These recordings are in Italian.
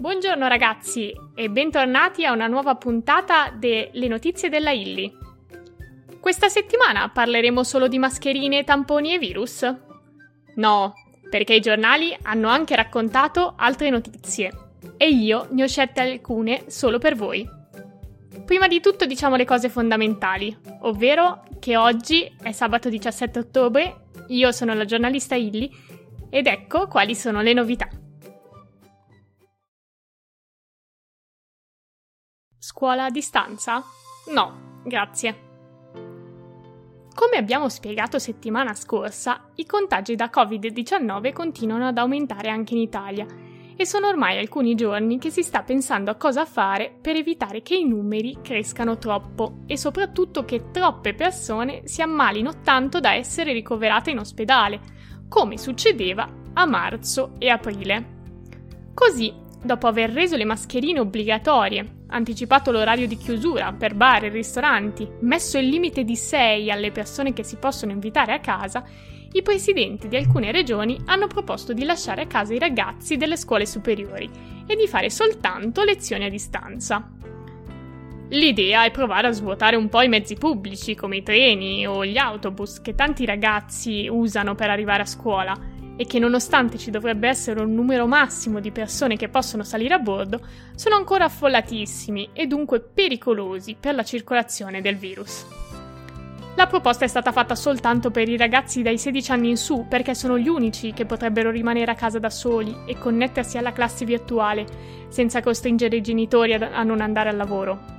Buongiorno ragazzi e bentornati a una nuova puntata delle notizie della Illy. Questa settimana parleremo solo di mascherine, tamponi e virus? No, perché i giornali hanno anche raccontato altre notizie e io ne ho scelte alcune solo per voi. Prima di tutto diciamo le cose fondamentali, ovvero che oggi è sabato 17 ottobre, io sono la giornalista Illy ed ecco quali sono le novità. Scuola a distanza? No, grazie. Come abbiamo spiegato settimana scorsa, i contagi da Covid-19 continuano ad aumentare anche in Italia e sono ormai alcuni giorni che si sta pensando a cosa fare per evitare che i numeri crescano troppo e soprattutto che troppe persone si ammalino tanto da essere ricoverate in ospedale, come succedeva a marzo e aprile. Così, dopo aver reso le mascherine obbligatorie anticipato l'orario di chiusura per bar e ristoranti, messo il limite di 6 alle persone che si possono invitare a casa, i presidenti di alcune regioni hanno proposto di lasciare a casa i ragazzi delle scuole superiori e di fare soltanto lezioni a distanza. L'idea è provare a svuotare un po' i mezzi pubblici come i treni o gli autobus che tanti ragazzi usano per arrivare a scuola e che nonostante ci dovrebbe essere un numero massimo di persone che possono salire a bordo, sono ancora affollatissimi e dunque pericolosi per la circolazione del virus. La proposta è stata fatta soltanto per i ragazzi dai 16 anni in su, perché sono gli unici che potrebbero rimanere a casa da soli e connettersi alla classe virtuale, senza costringere i genitori a non andare al lavoro.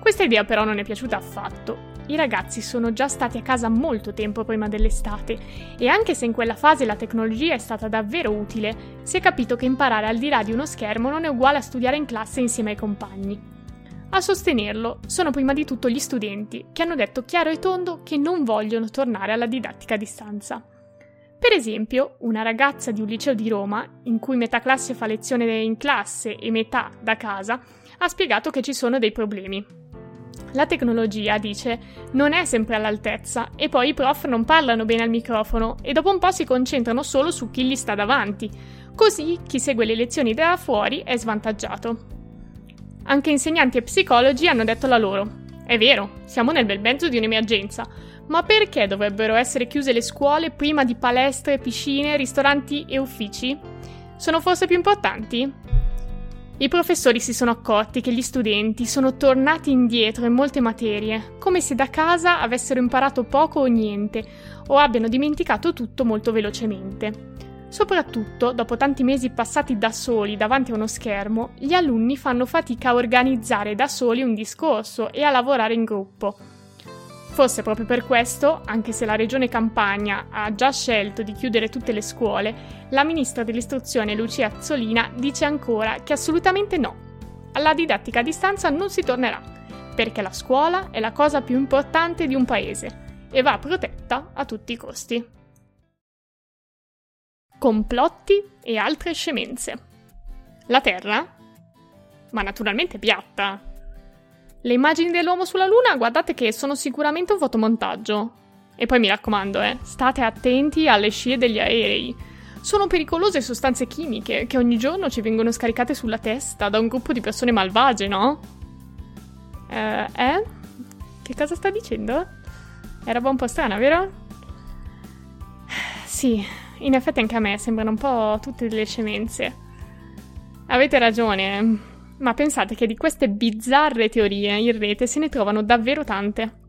Questa idea però non è piaciuta affatto i ragazzi sono già stati a casa molto tempo prima dell'estate e anche se in quella fase la tecnologia è stata davvero utile, si è capito che imparare al di là di uno schermo non è uguale a studiare in classe insieme ai compagni. A sostenerlo sono prima di tutto gli studenti, che hanno detto chiaro e tondo che non vogliono tornare alla didattica a distanza. Per esempio, una ragazza di un liceo di Roma, in cui metà classe fa lezione in classe e metà da casa, ha spiegato che ci sono dei problemi. La tecnologia, dice, non è sempre all'altezza e poi i prof non parlano bene al microfono e dopo un po' si concentrano solo su chi gli sta davanti. Così chi segue le lezioni da fuori è svantaggiato. Anche insegnanti e psicologi hanno detto la loro. È vero, siamo nel bel mezzo di un'emergenza, ma perché dovrebbero essere chiuse le scuole prima di palestre, piscine, ristoranti e uffici? Sono forse più importanti? I professori si sono accorti che gli studenti sono tornati indietro in molte materie, come se da casa avessero imparato poco o niente, o abbiano dimenticato tutto molto velocemente. Soprattutto, dopo tanti mesi passati da soli davanti a uno schermo, gli alunni fanno fatica a organizzare da soli un discorso e a lavorare in gruppo. Forse proprio per questo, anche se la regione Campania ha già scelto di chiudere tutte le scuole, la ministra dell'istruzione Lucia Azzolina dice ancora che assolutamente no. Alla didattica a distanza non si tornerà, perché la scuola è la cosa più importante di un paese e va protetta a tutti i costi. Complotti e altre scemenze. La Terra? Ma naturalmente piatta, le immagini dell'uomo sulla Luna, guardate che sono sicuramente un fotomontaggio. E poi mi raccomando, eh, state attenti alle scie degli aerei. Sono pericolose sostanze chimiche che ogni giorno ci vengono scaricate sulla testa da un gruppo di persone malvagie, no? Eh, eh? Che cosa sta dicendo? Roba un po' strana, vero? Sì, in effetti anche a me sembrano un po' tutte delle scemenze. Avete ragione, ma pensate che di queste bizzarre teorie in rete se ne trovano davvero tante.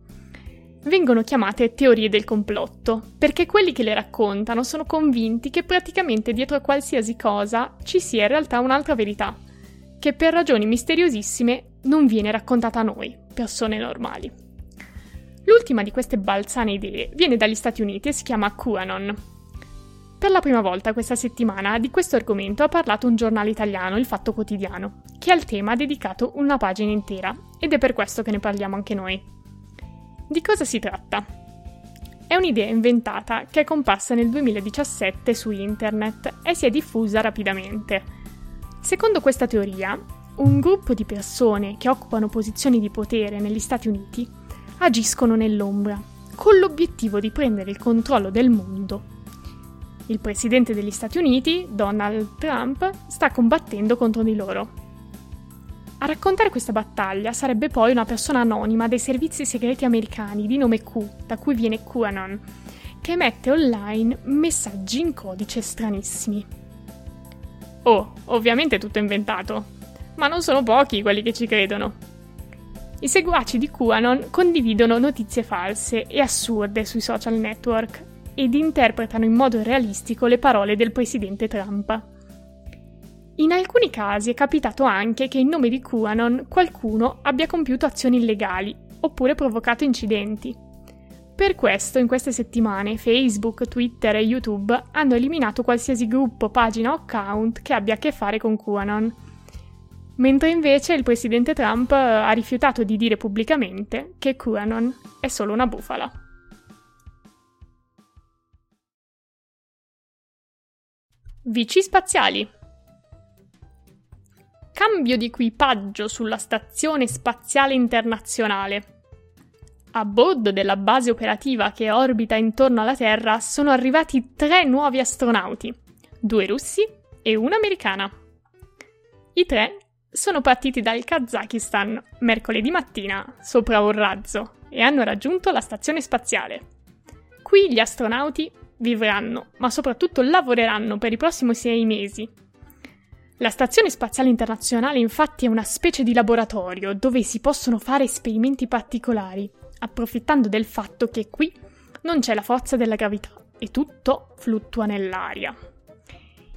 Vengono chiamate teorie del complotto, perché quelli che le raccontano sono convinti che praticamente dietro a qualsiasi cosa ci sia in realtà un'altra verità, che per ragioni misteriosissime non viene raccontata a noi, persone normali. L'ultima di queste balzane idee viene dagli Stati Uniti e si chiama QAnon, per la prima volta questa settimana di questo argomento ha parlato un giornale italiano, Il Fatto Quotidiano, che al tema ha dedicato una pagina intera ed è per questo che ne parliamo anche noi. Di cosa si tratta? È un'idea inventata che è comparsa nel 2017 su internet e si è diffusa rapidamente. Secondo questa teoria, un gruppo di persone che occupano posizioni di potere negli Stati Uniti agiscono nell'ombra, con l'obiettivo di prendere il controllo del mondo Il presidente degli Stati Uniti, Donald Trump, sta combattendo contro di loro. A raccontare questa battaglia sarebbe poi una persona anonima dei servizi segreti americani di nome Q, da cui viene QAnon, che mette online messaggi in codice stranissimi. Oh, ovviamente tutto inventato, ma non sono pochi quelli che ci credono. I seguaci di QAnon condividono notizie false e assurde sui social network ed interpretano in modo realistico le parole del presidente Trump. In alcuni casi è capitato anche che in nome di QAnon qualcuno abbia compiuto azioni illegali oppure provocato incidenti. Per questo in queste settimane Facebook, Twitter e YouTube hanno eliminato qualsiasi gruppo, pagina o account che abbia a che fare con QAnon. Mentre invece il presidente Trump ha rifiutato di dire pubblicamente che QAnon è solo una bufala. Vici spaziali Cambio di equipaggio sulla Stazione Spaziale Internazionale. A bordo della base operativa che orbita intorno alla Terra sono arrivati tre nuovi astronauti, due russi e una americana. I tre sono partiti dal Kazakistan mercoledì mattina sopra un razzo e hanno raggiunto la stazione spaziale. Qui gli astronauti vivranno, ma soprattutto lavoreranno per i prossimi sei mesi la Stazione Spaziale Internazionale infatti è una specie di laboratorio dove si possono fare esperimenti particolari, approfittando del fatto che qui non c'è la forza della gravità e tutto fluttua nell'aria.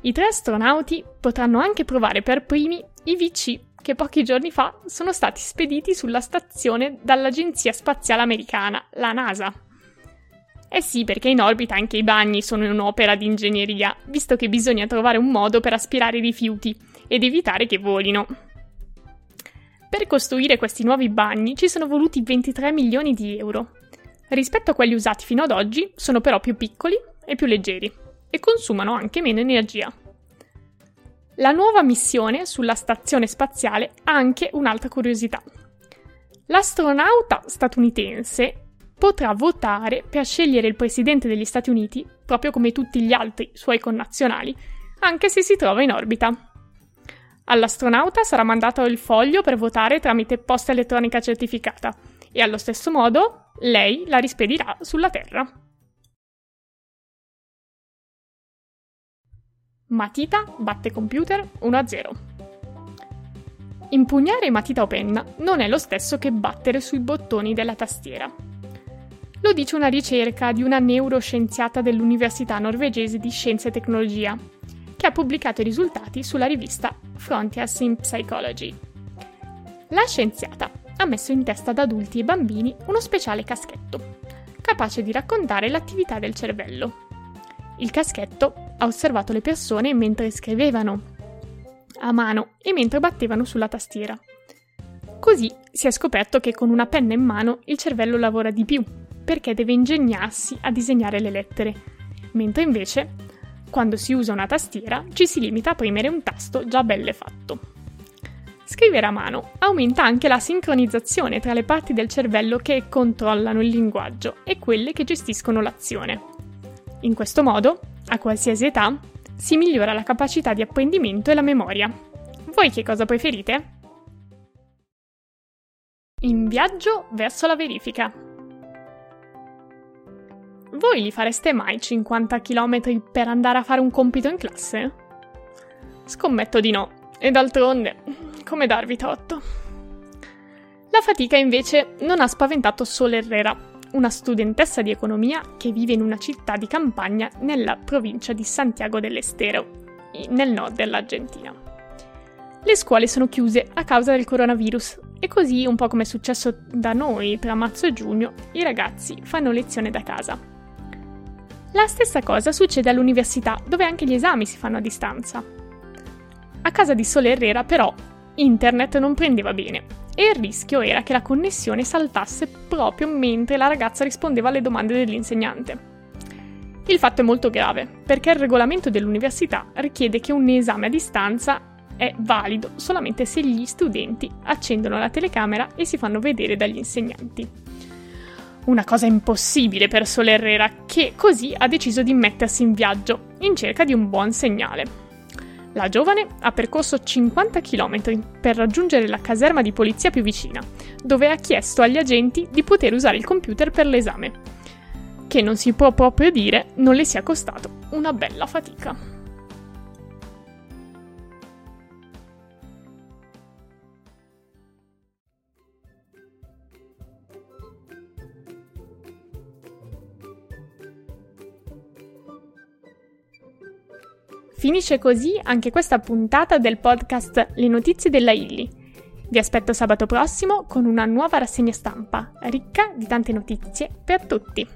I tre astronauti potranno anche provare per primi i VC che pochi giorni fa sono stati spediti sulla stazione dall'Agenzia Spaziale Americana, la NASA. Eh sì, perché in orbita anche i bagni sono un'opera di ingegneria, visto che bisogna trovare un modo per aspirare i rifiuti ed evitare che volino. Per costruire questi nuovi bagni ci sono voluti 23 milioni di euro. Rispetto a quelli usati fino ad oggi, sono però più piccoli e più leggeri e consumano anche meno energia. La nuova missione sulla stazione spaziale ha anche un'altra curiosità. L'astronauta statunitense potrà votare per scegliere il presidente degli Stati Uniti, proprio come tutti gli altri suoi connazionali, anche se si trova in orbita. All'astronauta sarà mandato il foglio per votare tramite posta elettronica certificata e allo stesso modo lei la rispedirà sulla Terra. Matita batte computer 1-0. Impugnare matita o penna non è lo stesso che battere sui bottoni della tastiera. Lo dice una ricerca di una neuroscienziata dell'Università norvegese di Scienza e Tecnologia, che ha pubblicato i risultati sulla rivista Frontiers in Psychology. La scienziata ha messo in testa ad adulti e bambini uno speciale caschetto, capace di raccontare l'attività del cervello. Il caschetto ha osservato le persone mentre scrivevano a mano e mentre battevano sulla tastiera. Così si è scoperto che con una penna in mano il cervello lavora di più perché deve ingegnarsi a disegnare le lettere, mentre invece, quando si usa una tastiera, ci si limita a premere un tasto già belle fatto. Scrivere a mano aumenta anche la sincronizzazione tra le parti del cervello che controllano il linguaggio e quelle che gestiscono l'azione. In questo modo, a qualsiasi età, si migliora la capacità di apprendimento e la memoria. Voi che cosa preferite? In viaggio verso la verifica. Voi li fareste mai 50 km per andare a fare un compito in classe? Scommetto di no. E d'altronde, come darvi torto? La fatica invece non ha spaventato solo Herrera, una studentessa di economia che vive in una città di campagna nella provincia di Santiago del Estero, nel nord dell'Argentina. Le scuole sono chiuse a causa del coronavirus e così, un po' come è successo da noi tra marzo e giugno, i ragazzi fanno lezione da casa. La stessa cosa succede all'università, dove anche gli esami si fanno a distanza. A casa di Sole Herrera, però, internet non prendeva bene e il rischio era che la connessione saltasse proprio mentre la ragazza rispondeva alle domande dell'insegnante. Il fatto è molto grave, perché il regolamento dell'università richiede che un esame a distanza è valido solamente se gli studenti accendono la telecamera e si fanno vedere dagli insegnanti. Una cosa impossibile per Sole Herrera, che così ha deciso di mettersi in viaggio, in cerca di un buon segnale. La giovane ha percorso 50 km per raggiungere la caserma di polizia più vicina, dove ha chiesto agli agenti di poter usare il computer per l'esame, che non si può proprio dire non le sia costato una bella fatica. Finisce così anche questa puntata del podcast Le notizie della Illy. Vi aspetto sabato prossimo con una nuova rassegna stampa, ricca di tante notizie per tutti.